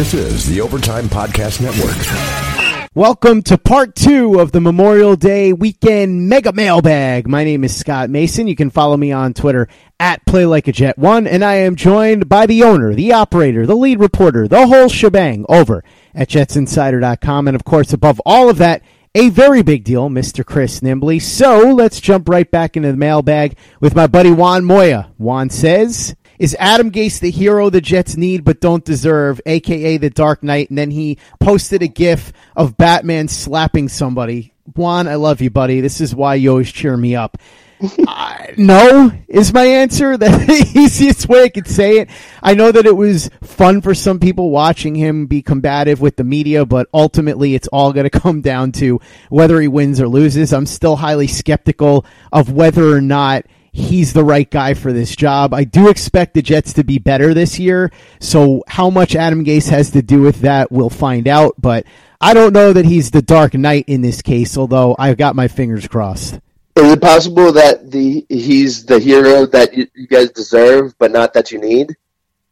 This is the Overtime Podcast Network. Welcome to part two of the Memorial Day weekend mega mailbag. My name is Scott Mason. You can follow me on Twitter at PlayLikeAJet1, and I am joined by the owner, the operator, the lead reporter, the whole shebang over at JetsInsider.com. And of course, above all of that, a very big deal, Mr. Chris Nimbley. So let's jump right back into the mailbag with my buddy Juan Moya. Juan says, is Adam Gase the hero the Jets need but don't deserve, aka the Dark Knight? And then he posted a gif of Batman slapping somebody. Juan, I love you, buddy. This is why you always cheer me up. uh, no is my answer. The easiest way I could say it. I know that it was fun for some people watching him be combative with the media, but ultimately it's all going to come down to whether he wins or loses. I'm still highly skeptical of whether or not he's the right guy for this job. I do expect the Jets to be better this year. So how much Adam Gase has to do with that, we'll find out. But I don't know that he's the Dark Knight in this case, although I've got my fingers crossed. Is it possible that the he's the hero that you, guys deserve, but not that you need?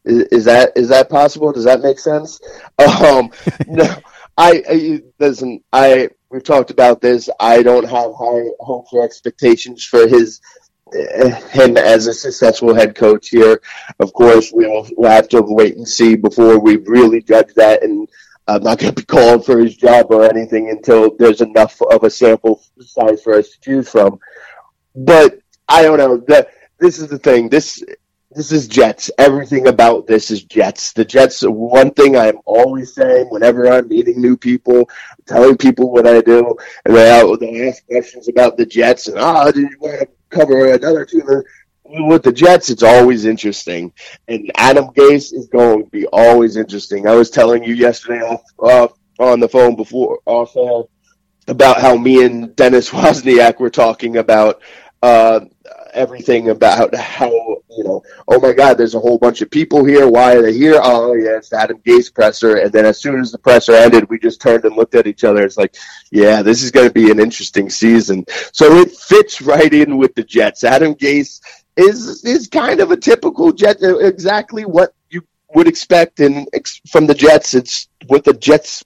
Is, is, that is that possible? Does that make sense? Um, no, I, I listen. I we've talked about this. I don't have high hopes or expectations for his him as a successful head coach here. Of course, we'll, we'll have to wait and see before we really judge that. And I'm not going to be called for his job or anything until there's enough of a sample size for us to choose from. But I don't know. The, this is the thing. This this is Jets. Everything about this is Jets. The Jets. One thing I'm always saying whenever I'm meeting new people, telling people what I do, and they they ask questions about the Jets and oh, did you want to cover another team. With the Jets, it's always interesting, and Adam Gase is going to be always interesting. I was telling you yesterday off, off on the phone before off uh, about how me and Dennis Waszak were talking about uh, everything about how you know, oh my God, there's a whole bunch of people here. Why are they here? Oh yeah, it's Adam Gase presser. And then as soon as the presser ended, we just turned and looked at each other. It's like, yeah, this is going to be an interesting season. So it fits right in with the Jets. Adam Gase is is kind of a typical Jet, uh, exactly what you would expect in from the Jets. It's what the Jets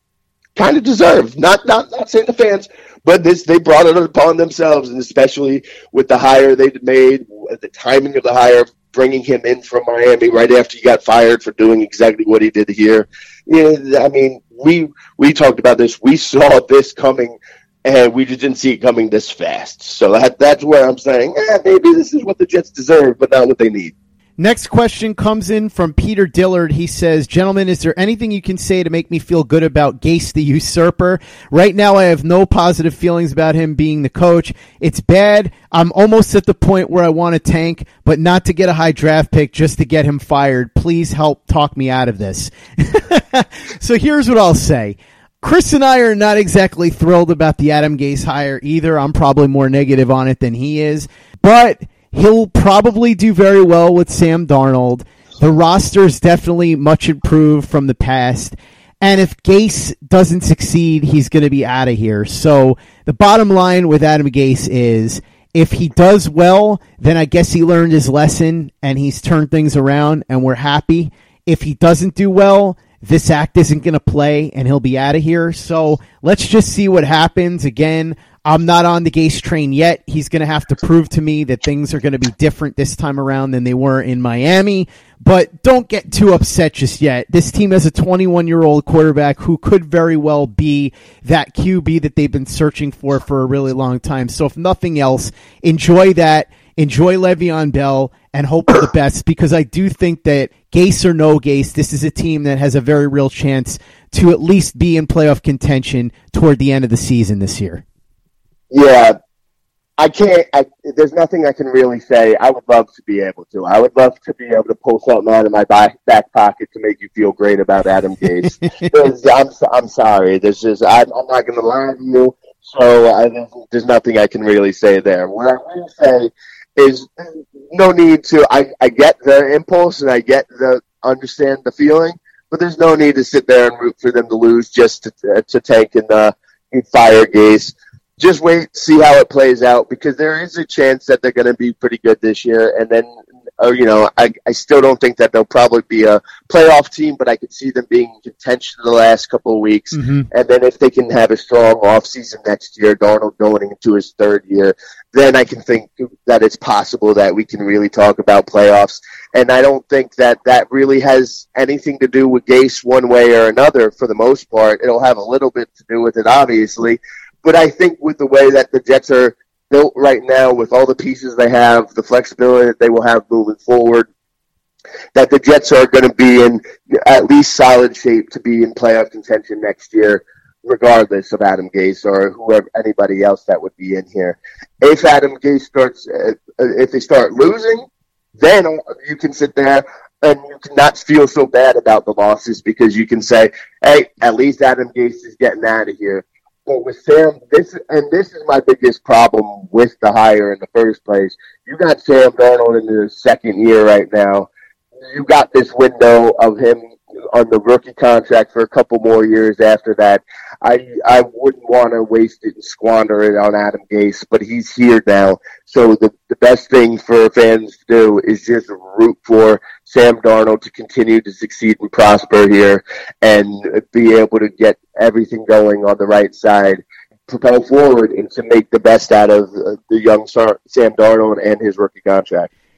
kind of deserve. Not not not saying the fans, but this they brought it upon themselves, and especially with the hire they made, the timing of the hire, bringing him in from Miami right after he got fired for doing exactly what he did here. Yeah, I mean, we we talked about this. We saw this coming, and we just didn't see it coming this fast. So that that's where I'm saying, eh, maybe this is what the Jets deserve, but not what they need. Next question comes in from Peter Dillard. He says, Gentlemen, is there anything you can say to make me feel good about Gase the usurper? Right now, I have no positive feelings about him being the coach. It's bad. I'm almost at the point where I want to tank, but not to get a high draft pick, just to get him fired. Please help talk me out of this. so here's what I'll say. Chris and I are not exactly thrilled about the Adam Gase hire either. I'm probably more negative on it than he is, but He'll probably do very well with Sam Darnold. The roster is definitely much improved from the past. And if Gase doesn't succeed, he's going to be out of here. So the bottom line with Adam Gase is if he does well, then I guess he learned his lesson and he's turned things around and we're happy. If he doesn't do well, this act isn't going to play and he'll be out of here. So let's just see what happens. Again, I'm not on the Gase train yet. He's going to have to prove to me that things are going to be different this time around than they were in Miami. But don't get too upset just yet. This team has a 21 year old quarterback who could very well be that QB that they've been searching for for a really long time. So if nothing else, enjoy that. Enjoy Le'Veon Bell and hope for the best because I do think that Gase or no Gase, this is a team that has a very real chance to at least be in playoff contention toward the end of the season this year. Yeah, I can't. I, there's nothing I can really say. I would love to be able to. I would love to be able to pull something out of my back, back pocket to make you feel great about Adam Gase. I'm I'm sorry. There's just I'm, I'm not going to lie to you. So I, there's nothing I can really say there. What I will say is no need to. I I get the impulse and I get the understand the feeling, but there's no need to sit there and root for them to lose just to to tank and uh, fire Gase just wait, see how it plays out because there is a chance that they're going to be pretty good this year, and then uh, you know, I, I still don't think that they'll probably be a playoff team, but I could see them being in contention the last couple of weeks. Mm-hmm. And then if they can have a strong offseason next year, Darnold going into his third year, then I can think that it's possible that we can really talk about playoffs. And I don't think that that really has anything to do with Gase one way or another for the most part. It'll have a little bit to do with it, obviously. But I think with the way that the Jets are built right now, with all the pieces they have, the flexibility that they will have moving forward, that the Jets are going to be in at least solid shape to be in playoff contention next year, regardless of Adam Gase or whoever anybody else that would be in here. If Adam Gase starts, uh, if they start losing, then you can sit there and you cannot feel so bad about the losses because you can say, "Hey, at least Adam Gase is getting out of here." But with Sam, this and this is my biggest problem with the hire in the first place. You got Sam Darnold in his second year right now. You got this window of him on the rookie contract for a couple more years after that. I I wouldn't want to waste it and squander it on Adam Gase, but he's here now. So the the best thing for fans to do is just root for Sam Darnold to continue to succeed and prosper here, and be able to get everything going on the right side. Propel forward and to make the best out of uh, the young Sam Darnold and his rookie contract.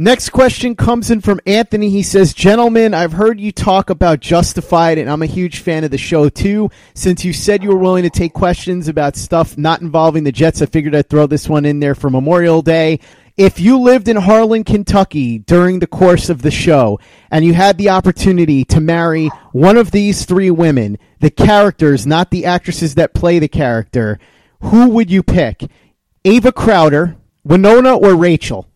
Next question comes in from Anthony. He says, Gentlemen, I've heard you talk about Justified, and I'm a huge fan of the show too. Since you said you were willing to take questions about stuff not involving the Jets, I figured I'd throw this one in there for Memorial Day. If you lived in Harlan, Kentucky during the course of the show, and you had the opportunity to marry one of these three women, the characters, not the actresses that play the character, who would you pick? Ava Crowder, Winona, or Rachel?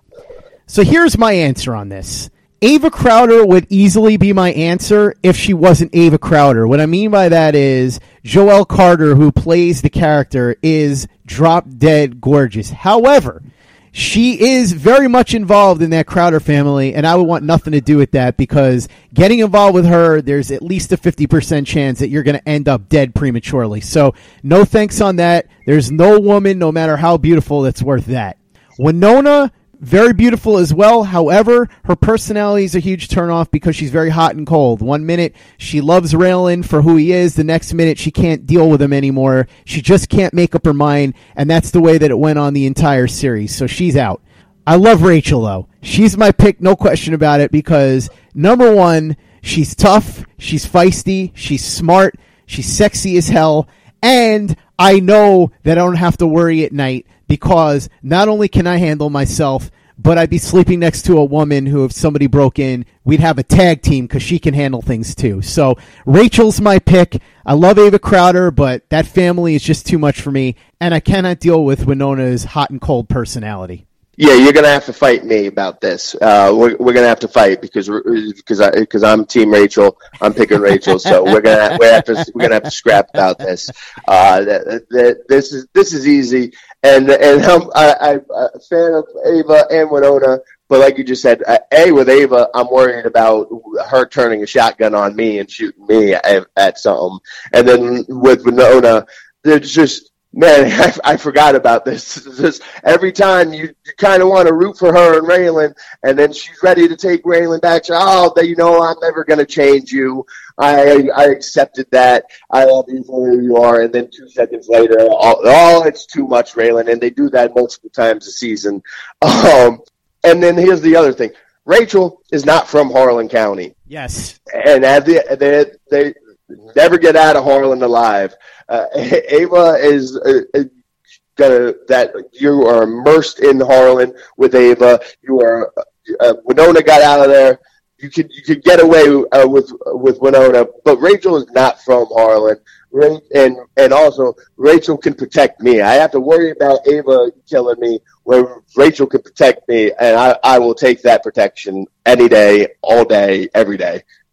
So here's my answer on this. Ava Crowder would easily be my answer if she wasn't Ava Crowder. What I mean by that is Joelle Carter, who plays the character, is drop dead gorgeous. However, she is very much involved in that Crowder family, and I would want nothing to do with that because getting involved with her, there's at least a 50% chance that you're going to end up dead prematurely. So, no thanks on that. There's no woman, no matter how beautiful, that's worth that. Winona very beautiful as well. However, her personality is a huge turnoff because she's very hot and cold. One minute she loves Raylan for who he is, the next minute she can't deal with him anymore. She just can't make up her mind, and that's the way that it went on the entire series. So she's out. I love Rachel though. She's my pick, no question about it, because number one, she's tough, she's feisty, she's smart, she's sexy as hell, and I know that I don't have to worry at night because not only can I handle myself, but I'd be sleeping next to a woman who, if somebody broke in, we'd have a tag team because she can handle things too. So Rachel's my pick. I love Ava Crowder, but that family is just too much for me, and I cannot deal with Winona's hot and cold personality. Yeah, you're gonna have to fight me about this. Uh, we're we're gonna have to fight because because I because I'm Team Rachel. I'm picking Rachel, so we're gonna we have to we're gonna have to scrap about this. Uh, th- th- this is this is easy. and and I'm I, I, am a fan of Ava and Winona. But like you just said, uh, a with Ava, I'm worried about her turning a shotgun on me and shooting me at, at something. And then with Winona, there's just man, I, I, forgot about this. this every time you, you kind of want to root for her and Raylan, and then she's ready to take Raylan back. So, oh, you know, I'm never going to change you. I I accepted that. I love you for who you are. And then two seconds later, oh, oh it's too much, Raylan. And they do that multiple times a season. Um, and then here's the other thing. Rachel is not from Harlan County. Yes. And they, they, they never get out of Harlan alive. Uh, Ava is uh, uh, gonna that you are immersed in Harlan with Ava. You are uh, Winona got out of there. You could you could get away uh, with with Winona, but Rachel is not from Harlan. And and also Rachel can protect me. I have to worry about Ava killing me, where Rachel can protect me, and I, I will take that protection any day, all day, every day.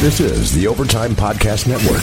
This is the Overtime Podcast Network.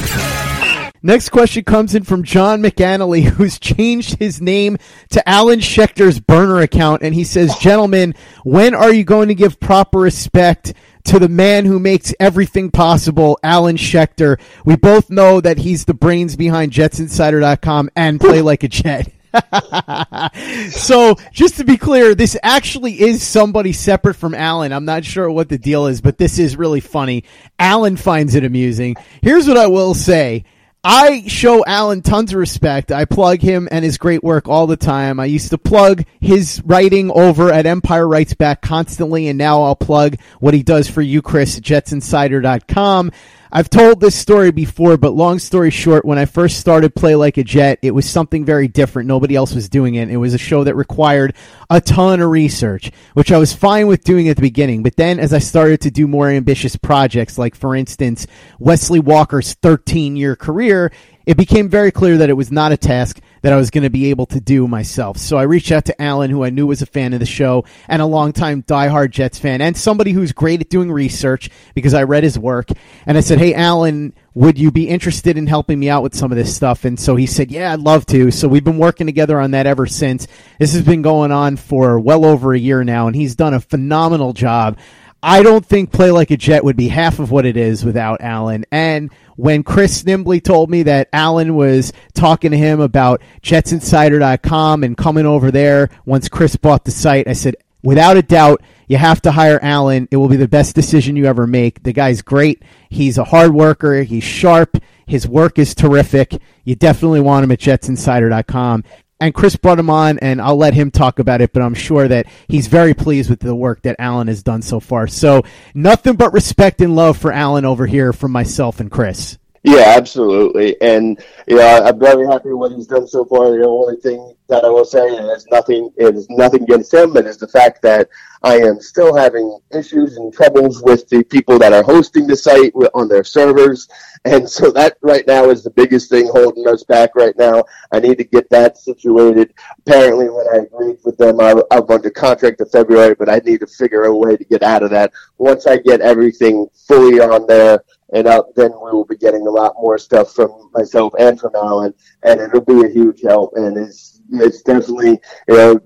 Next question comes in from John McAnally, who's changed his name to Alan Schechter's burner account. And he says, Gentlemen, when are you going to give proper respect to the man who makes everything possible, Alan Schechter? We both know that he's the brains behind JetsInsider.com and Play Like a Jet. so just to be clear, this actually is somebody separate from Alan. I'm not sure what the deal is, but this is really funny. Alan finds it amusing. Here's what I will say. I show Alan tons of respect. I plug him and his great work all the time. I used to plug his writing over at Empire Writes Back constantly, and now I'll plug what he does for you, Chris, at jetsinsider.com. I've told this story before, but long story short, when I first started Play Like a Jet, it was something very different. Nobody else was doing it. It was a show that required a ton of research, which I was fine with doing at the beginning. But then as I started to do more ambitious projects, like for instance, Wesley Walker's 13 year career, it became very clear that it was not a task that I was going to be able to do myself. So I reached out to Alan, who I knew was a fan of the show and a longtime diehard Jets fan, and somebody who's great at doing research because I read his work. And I said, Hey, Alan, would you be interested in helping me out with some of this stuff? And so he said, Yeah, I'd love to. So we've been working together on that ever since. This has been going on for well over a year now, and he's done a phenomenal job. I don't think Play Like a Jet would be half of what it is without Alan. And when Chris Nimbley told me that Alan was talking to him about jetsinsider.com and coming over there once Chris bought the site, I said, without a doubt, you have to hire Alan. It will be the best decision you ever make. The guy's great. He's a hard worker. He's sharp. His work is terrific. You definitely want him at jetsinsider.com and Chris brought him on, and I'll let him talk about it. But I'm sure that he's very pleased with the work that Alan has done so far. So nothing but respect and love for Alan over here from myself and Chris. Yeah, absolutely, and yeah, I'm very happy with what he's done so far. The only thing that I will say is nothing is nothing against him, but is the fact that I am still having issues and troubles with the people that are hosting the site on their servers, and so that right now is the biggest thing holding us back right now. I need to get that situated. Apparently, when I agreed with them, I, I'm under contract in February, but I need to figure a way to get out of that. Once I get everything fully on there and up, then we will be getting a lot more stuff from myself and from Alan, and it'll be a huge help. And it's it's definitely you know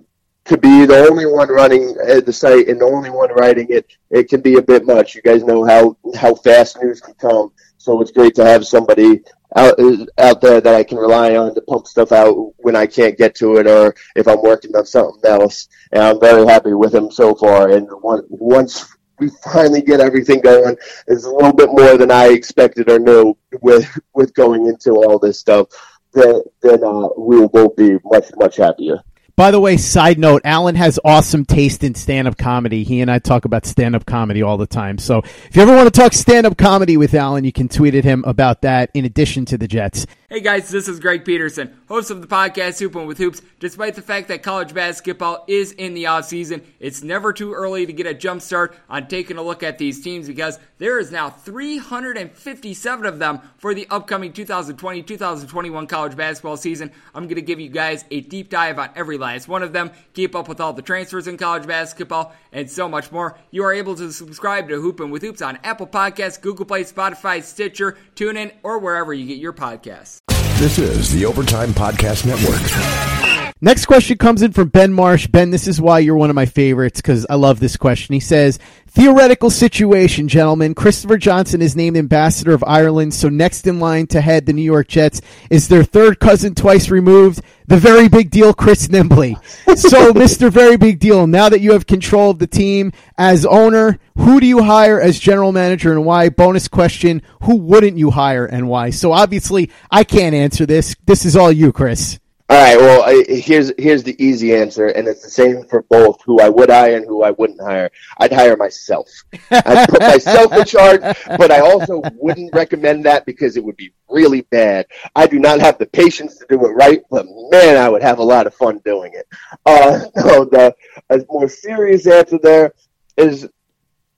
to be the only one running uh, the site and the only one writing it, it can be a bit much. You guys know how how fast news can come, so it's great to have somebody out uh, out there that I can rely on to pump stuff out when I can't get to it or if I'm working on something else. And I'm very happy with him so far. And once we finally get everything going is a little bit more than I expected or knew with with going into all this stuff. Then then uh, we will be much much happier. By the way, side note, Alan has awesome taste in stand up comedy. He and I talk about stand up comedy all the time. So if you ever want to talk stand up comedy with Alan, you can tweet at him about that in addition to the Jets. Hey guys, this is Greg Peterson, host of the podcast Hoopin' with Hoops. Despite the fact that college basketball is in the off season, it's never too early to get a jump start on taking a look at these teams because there is now 357 of them for the upcoming 2020-2021 college basketball season. I'm going to give you guys a deep dive on every last one of them, keep up with all the transfers in college basketball, and so much more. You are able to subscribe to Hoopin' with Hoops on Apple Podcasts, Google Play, Spotify, Stitcher, TuneIn, or wherever you get your podcasts. This is the Overtime Podcast Network. Next question comes in from Ben Marsh. Ben, this is why you're one of my favorites because I love this question. He says, Theoretical situation, gentlemen. Christopher Johnson is named ambassador of Ireland, so next in line to head the New York Jets is their third cousin twice removed, the very big deal, Chris Nimbley. so, Mr. Very Big Deal, now that you have control of the team as owner, who do you hire as general manager and why? Bonus question, who wouldn't you hire and why? So, obviously, I can't answer this. This is all you, Chris. All right. Well, I, here's here's the easy answer, and it's the same for both who I would hire and who I wouldn't hire. I'd hire myself. I'd put myself in charge, but I also wouldn't recommend that because it would be really bad. I do not have the patience to do it right, but man, I would have a lot of fun doing it. Uh, no, the a more serious answer there is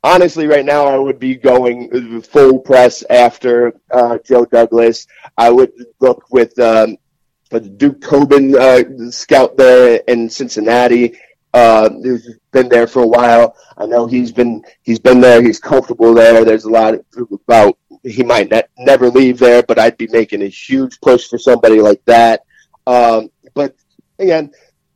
honestly, right now I would be going full press after uh, Joe Douglas. I would look with um, Duke Tobin, uh, scout there in Cincinnati, uh, who's been there for a while. I know he's been he's been there. He's comfortable there. There's a lot about he might ne- never leave there, but I'd be making a huge push for somebody like that. Um, but again,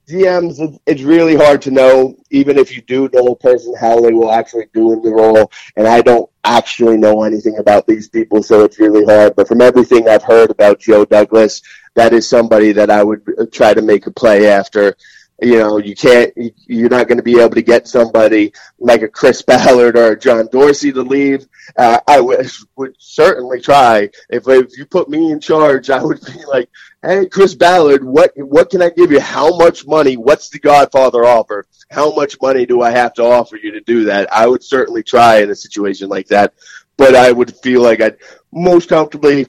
GMs, it's really hard to know, even if you do know a person, how they will actually do in the role. And I don't actually know anything about these people, so it's really hard. But from everything I've heard about Joe Douglas, that is somebody that I would try to make a play after. You know, you can't, you're not going to be able to get somebody like a Chris Ballard or John Dorsey to leave. Uh, I would, would certainly try. If, if you put me in charge, I would be like, hey, Chris Ballard, what, what can I give you? How much money? What's the Godfather offer? How much money do I have to offer you to do that? I would certainly try in a situation like that, but I would feel like I'd most comfortably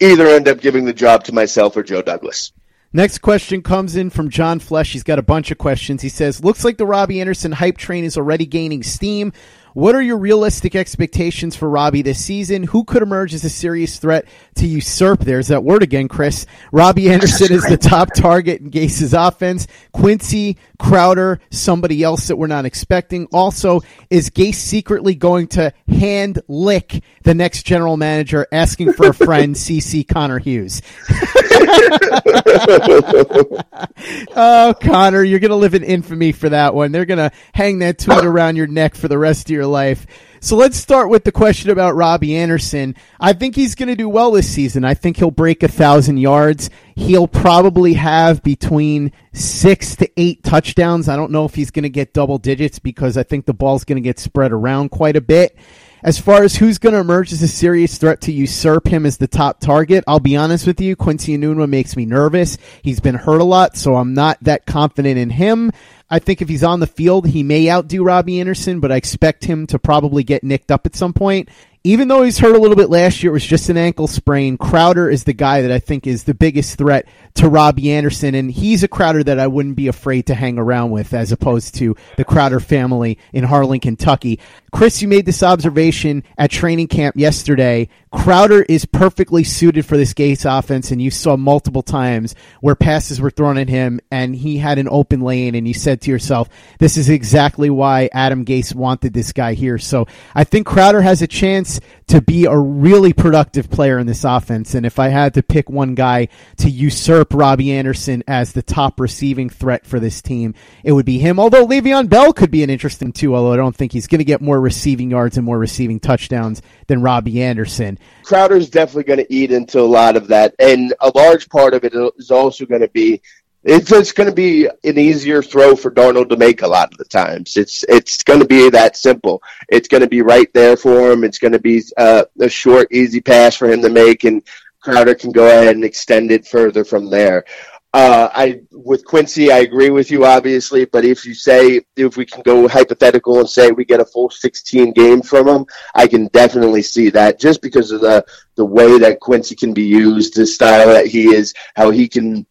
either end up giving the job to myself or Joe Douglas. Next question comes in from John Flesh. He's got a bunch of questions. He says, Looks like the Robby Anderson hype train is already gaining steam. What are your realistic expectations for Robby this season? Who could emerge as a serious threat to usurp? There's that word again, Chris. Robby Anderson is the top target in Gase's offense. Quincy, Crowder, somebody else that we're not expecting. Also, is Gase secretly going to hand lick the next general manager asking for a friend, CC Connor Hughes? oh, Connor, you're going to live in infamy for that one. They're going to hang that tweet around your neck for the rest of your life. So let's start with the question about Robby Anderson. I think he's going to do well this season. I think he'll break a thousand yards. He'll probably have between six to eight touchdowns. I don't know if he's going to get double digits because I think the ball's going to get spread around quite a bit. As far as who's going to emerge as a serious threat to usurp him as the top target, I'll be honest with you, Quincy Enunwa makes me nervous. He's been hurt a lot, so I'm not that confident in him. I think if he's on the field, he may outdo Robby Anderson, but I expect him to probably get nicked up at some point. Even though he's hurt a little bit last year, it was just an ankle sprain. Crowder is the guy that I think is the biggest threat to Robby Anderson, and he's a Crowder that I wouldn't be afraid to hang around with as opposed to the Crowder family in Harlan, Kentucky. Chris, you made this observation at training camp yesterday. Crowder is perfectly suited for this Gase offense, and you saw multiple times where passes were thrown at him and he had an open lane, and you said to yourself, this is exactly why Adam Gase wanted this guy here. So I think Crowder has a chance to be a really productive player in this offense, and if I had to pick one guy to usurp Robby Anderson as the top receiving threat for this team, it would be him. Although Le'Veon Bell could be an interesting too, although I don't think he's going to get more receiving yards and more receiving touchdowns than Robby Anderson. Crowder's definitely going to eat into a lot of that, and a large part of it is also going to be it's just going to be an easier throw for Darnold to make a lot of the times. It's it's going to be that simple. It's going to be right there for him. It's going to be uh, a short, easy pass for him to make, and Crowder can go ahead and extend it further from there. Uh, I with Quincy, I agree with you obviously, but if you say if we can go hypothetical and say we get a full 16 games from him, I can definitely see that just because of the the way that Quincy can be used, the style that he is, how he can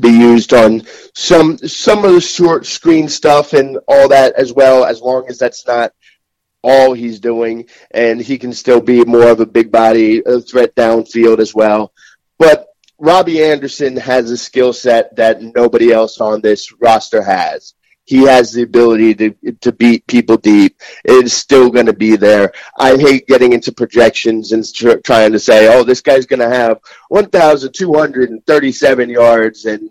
be used on some some of the short screen stuff and all that as well, as long as that's not all he's doing, and he can still be more of a big body threat downfield as well. But Robby Anderson has a skill set that nobody else on this roster has. He has the ability to to beat people deep. It is still going to be there. I hate getting into projections and tr- trying to say, "Oh, this guy's going to have 1,237 yards and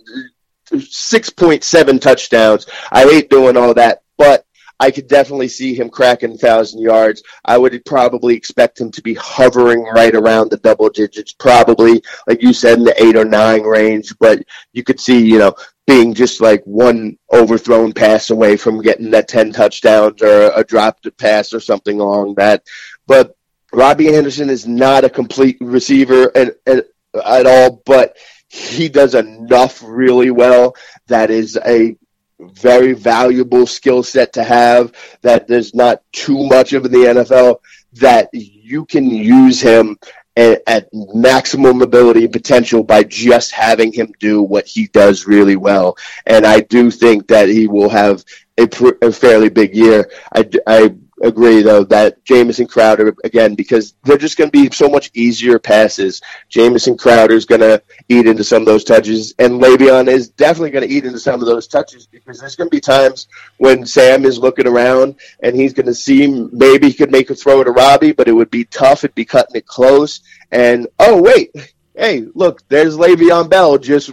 6.7 touchdowns." I hate doing all that, but I could definitely see him cracking thousand yards. I would probably expect him to be hovering right around the double digits, probably like you said in the eight or nine range. But you could see, you know, being just like one overthrown pass away from getting that ten touchdowns or a dropped pass or something along that. But Robby Anderson is not a complete receiver at, at, at all, but he does enough really well that is a very valuable skill set to have that there's not too much of in the NFL that you can use him at, at maximum ability and potential by just having him do what he does really well. And I do think that he will have a, pr- a fairly big year. I, I agree though that Jamison Crowder again because they're just going to be so much easier passes. Jamison Crowder is going to eat into some of those touches, and Le'Veon is definitely going to eat into some of those touches because there's going to be times when Sam is looking around and he's going to see maybe he could make a throw to Robby, but it would be tough. It'd be cutting it close, and oh wait, hey, look, there's Le'Veon Bell just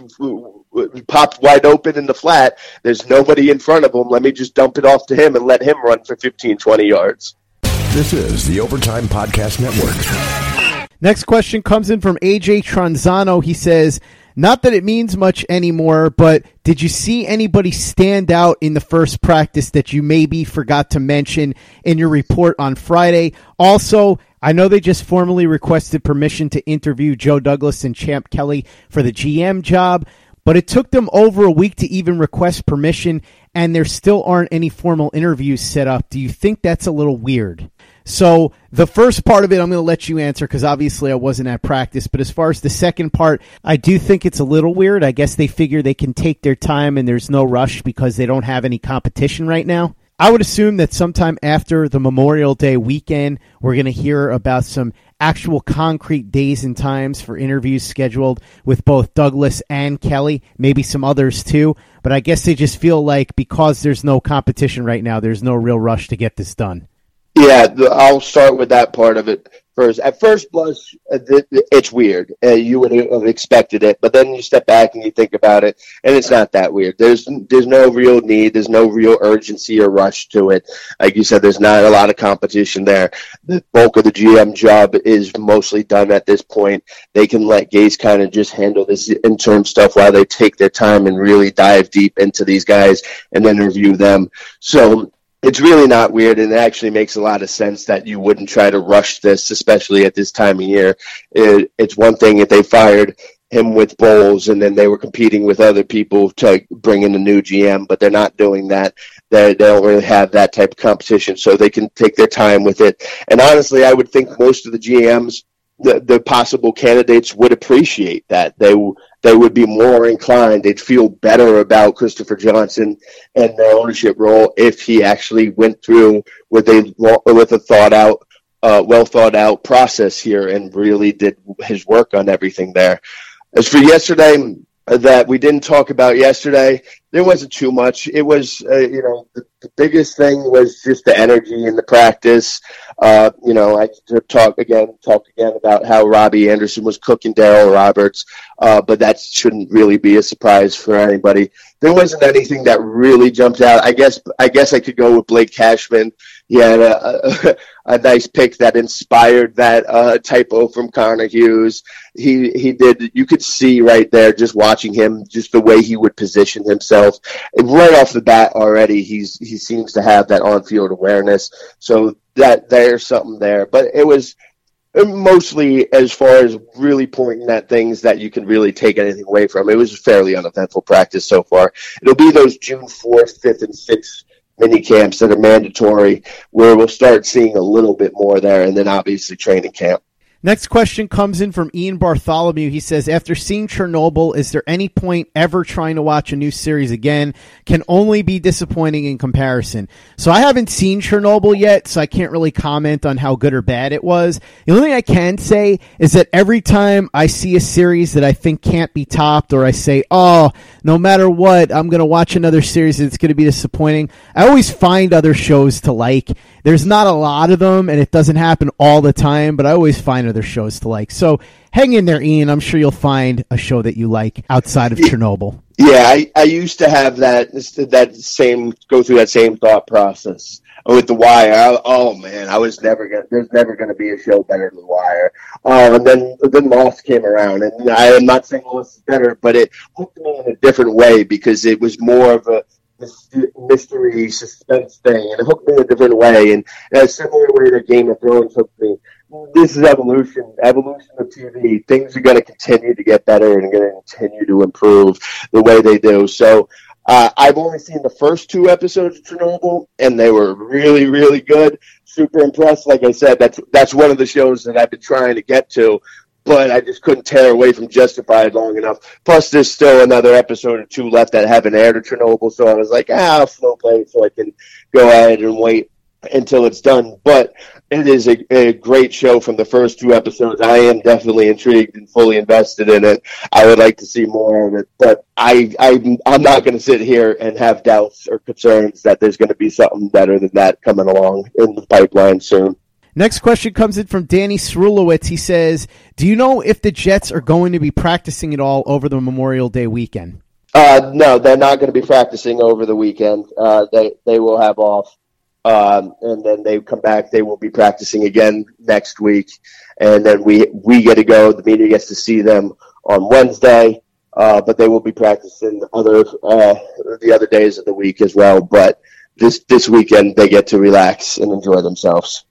popped wide open in the flat. There's nobody in front of him. Let me just dump it off to him and let him run for 15, 20 yards. This is the Overtime Podcast Network. Next question comes in from AJ Tronzano. He says, not that it means much anymore, but did you see anybody stand out in the first practice that you maybe forgot to mention in your report on Friday? Also, I know they just formally requested permission to interview Joe Douglas and Champ Kelly for the GM job. But it took them over a week to even request permission, and there still aren't any formal interviews set up. Do you think that's a little weird? So, the first part of it, I'm going to let you answer because obviously I wasn't at practice. But as far as the second part, I do think it's a little weird. I guess they figure they can take their time and there's no rush because they don't have any competition right now. I would assume that sometime after the Memorial Day weekend, we're going to hear about some actual concrete days and times for interviews scheduled with both Douglas and Kelly, maybe some others too. But I guess they just feel like because there's no competition right now, there's no real rush to get this done. Yeah, I'll start with that part of it first. At first blush, uh, it's weird. Uh, you would have expected it, but then you step back and you think about it, and it's not that weird. There's there's no real need. There's no real urgency or rush to it. Like you said, there's not a lot of competition there. The bulk of the GM job is mostly done at this point. They can let Gase kind of just handle this interim stuff while they take their time and really dive deep into these guys and then review them. So it's really not weird and it actually makes a lot of sense that you wouldn't try to rush this especially at this time of year. It, it's one thing if they fired him with Bowles and then they were competing with other people to bring in a new gm but they're not doing that. They, they don't really have that type of competition so they can take their time with it. And honestly i would think most of the gms the, the possible candidates would appreciate that. They they would be more inclined. They'd feel better about Christopher Johnson and their ownership role if he actually went through with a with a thought out, uh, well thought out process here and really did his work on everything there. As for yesterday, that we didn't talk about yesterday, there wasn't too much. It was, uh, you know, the, the, biggest thing was just the energy in the practice. Uh, you know, I talk again, talk again about how Robby Anderson was cooking Darryl Roberts, uh, but that shouldn't really be a surprise for anybody. There wasn't anything that really jumped out. I guess, I guess I could go with Blake Cashman he had a, a, a nice pick that inspired that uh, typo from Connor Hughes. He he did. You could see right there, just watching him, just the way he would position himself. And right off the bat, already he's he seems to have that on field awareness. So that there's something there. But it was mostly as far as really pointing at things that you can really take anything away from. It was a fairly uneventful practice so far. It'll be those June 4th, 5th, and 6th mini camps that are mandatory where we'll start seeing a little bit more there, and then obviously training camp. Next question comes in from Ian Bartholomew. He says, after seeing Chernobyl, is there any point ever trying to watch a new series again? Can only be disappointing in comparison. So I haven't seen Chernobyl yet, so I can't really comment on how good or bad it was. The only thing I can say is that every time I see a series that I think can't be topped, or I say, oh, no matter what, I'm going to watch another series that's going to be disappointing, I always find other shows to like. There's not a lot of them, and it doesn't happen all the time, but I always find other shows to like. So hang in there, Ian. I'm sure you'll find a show that you like outside of Chernobyl. Yeah, I, I used to have that that same go through that same thought process with The Wire. I, oh man, I was never gonna. There's never gonna be a show better than The Wire. Um, and then then Lost came around, and I am not saying Lost is better, but it hooked me in a different way because it was more of a mystery suspense thing, and it hooked me in a different way, and in a similar way that Game of Thrones hooked me. This is evolution, evolution of TV. Things are going to continue to get better and going to continue to improve the way they do. So uh, I've only seen the first two episodes of Chernobyl, and they were really, really good. Super impressed. Like I said, that's that's one of the shows that I've been trying to get to but I just couldn't tear away from Justified long enough. Plus, there's still another episode or two left that haven't aired at Chernobyl, so I was like, ah, I'll slow play so I can go ahead and wait until it's done. But it is a, a, great show from the first two episodes. I am definitely intrigued and fully invested in it. I would like to see more of it, but I, I I'm not going to sit here and have doubts or concerns that there's going to be something better than that coming along in the pipeline soon. Next question comes in from Danny Srulowitz. He says, "Do you know if the Jets are going to be practicing at all over the Memorial Day weekend?" Uh, no, they're not going to be practicing over the weekend. Uh, they they will have off, um, and then they come back. They will be practicing again next week, and then we we get to go. The media gets to see them on Wednesday, uh, but they will be practicing other uh, the other days of the week as well. But this this weekend they get to relax and enjoy themselves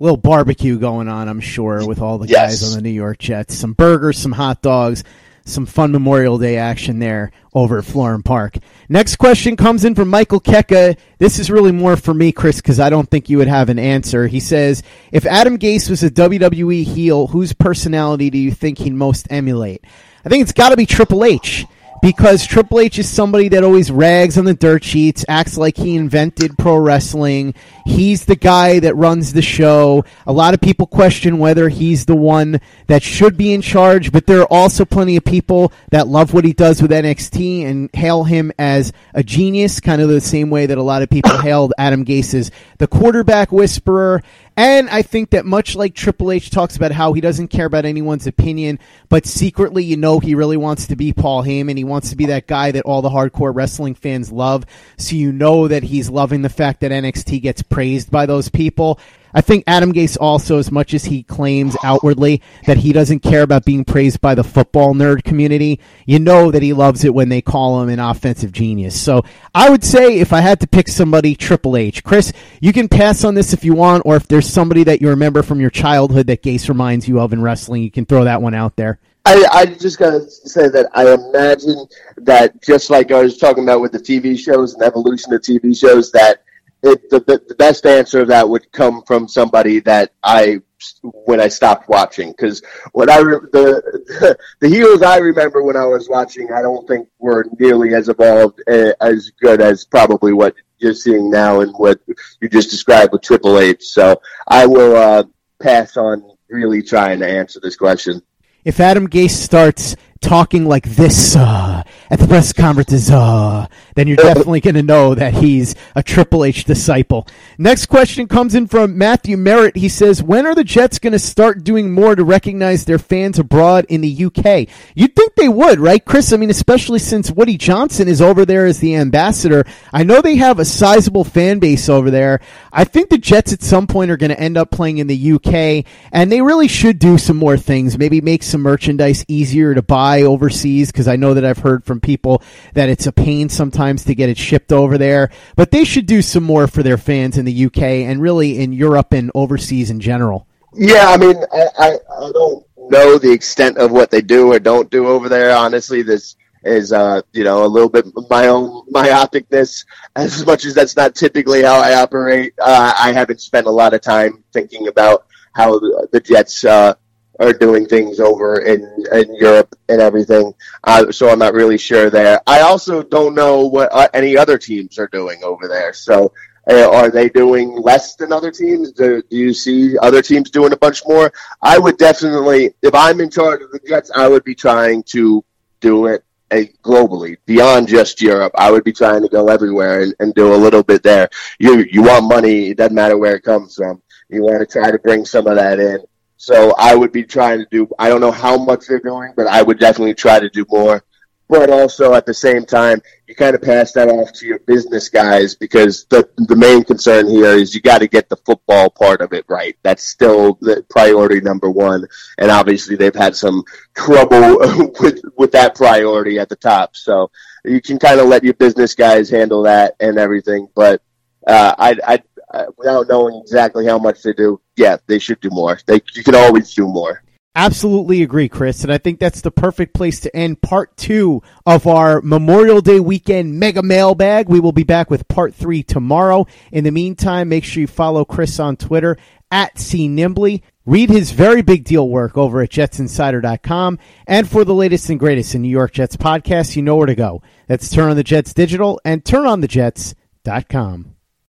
little barbecue going on, I'm sure, with all the yes. guys on the New York Jets. Some burgers, some hot dogs, some fun Memorial Day action there over at Florham Park. Next question comes in from Michael Keka. This is really more for me, Chris, because I don't think you would have an answer. He says, if Adam Gase was a WWE heel, whose personality do you think he'd most emulate? I think it's got to be Triple H because Triple H is somebody that always rags on the dirt sheets, acts like he invented pro wrestling. He's the guy that runs the show. A lot of people question whether he's the one that should be in charge, but there are also plenty of people that love what he does with NXT and hail him as a genius, kind of the same way that a lot of people hailed Adam Gase as the quarterback whisperer. And I think that much like Triple H talks about how he doesn't care about anyone's opinion, but secretly you know he really wants to be Paul Heyman. He wants to be that guy that all the hardcore wrestling fans love. So you know that he's loving the fact that NXT gets praised by those people. I think Adam Gase also, as much as he claims outwardly that he doesn't care about being praised by the football nerd community, you know that he loves it when they call him an offensive genius. So I would say if I had to pick somebody, Triple H. Chris, you can pass on this if you want, or if there's somebody that you remember from your childhood that Gase reminds you of in wrestling, you can throw that one out there. I, I just gotta say that I imagine that just like I was talking about with the TV shows and evolution of TV shows, that it, the, the best answer of that would come from somebody that I when I stopped watching because what I the the heels I remember when I was watching I don't think were nearly as evolved uh, as good as probably what you're seeing now and what you just described with Triple H. So I will uh, pass on really trying to answer this question. If Adam Gase starts talking like this uh, at the press conferences, uh, then you're definitely going to know that he's a Triple H disciple. Next question comes in from Matthew Merritt. He says, "When are the Jets going to start doing more to recognize their fans abroad in the UK?" You'd think they would, right, Chris? I mean, especially since Woody Johnson is over there as the ambassador. I know they have a sizable fan base over there. I think the Jets at some point are going to end up playing in the UK, and they really should do some more things. Maybe make some merchandise easier to buy buy overseas because I know that I've heard from people that it's a pain sometimes to get it shipped over there. But they should do some more for their fans in the UK and really in Europe and overseas in general. Yeah, I mean, I, I, I don't know the extent of what they do or don't do over there. Honestly, this is uh, you know a little bit my own myopicness. As much as that's not typically how I operate, uh, I haven't spent a lot of time thinking about how the, the Jets uh, are doing things over in, in Europe and everything. Uh, so I'm not really sure there. I also don't know what uh, any other teams are doing over there. So uh, are they doing less than other teams? Do, do, you see other teams doing a bunch more? I would definitely, if I'm in charge of the Jets, I would be trying to do it uh, globally, beyond just Europe. I would be trying to go everywhere and, and do a little bit there. You you want money? It doesn't matter where it comes from. You want to try to bring some of that in. So I would be trying to do. I don't know how much they're doing, but I would definitely try to do more. But also at the same time, you kind of pass that off to your business guys because the the main concern here is you got to get the football part of it right. That's still the priority number one, and obviously they've had some trouble with with that priority at the top. So you can kind of let your business guys handle that and everything. But uh, I, I uh, without knowing exactly how much they do, yeah, they should do more. They you can always do more. Absolutely agree, Chris. And I think that's the perfect place to end part two of our Memorial Day weekend mega mailbag. We will be back with part three tomorrow. In the meantime, make sure you follow Chris on Twitter at CNimbley. Read his very big deal work over at jetsinsider.com. And for the latest and greatest in New York Jets podcasts, you know where to go. That's Turn on the Jets Digital and turnonthejets.com.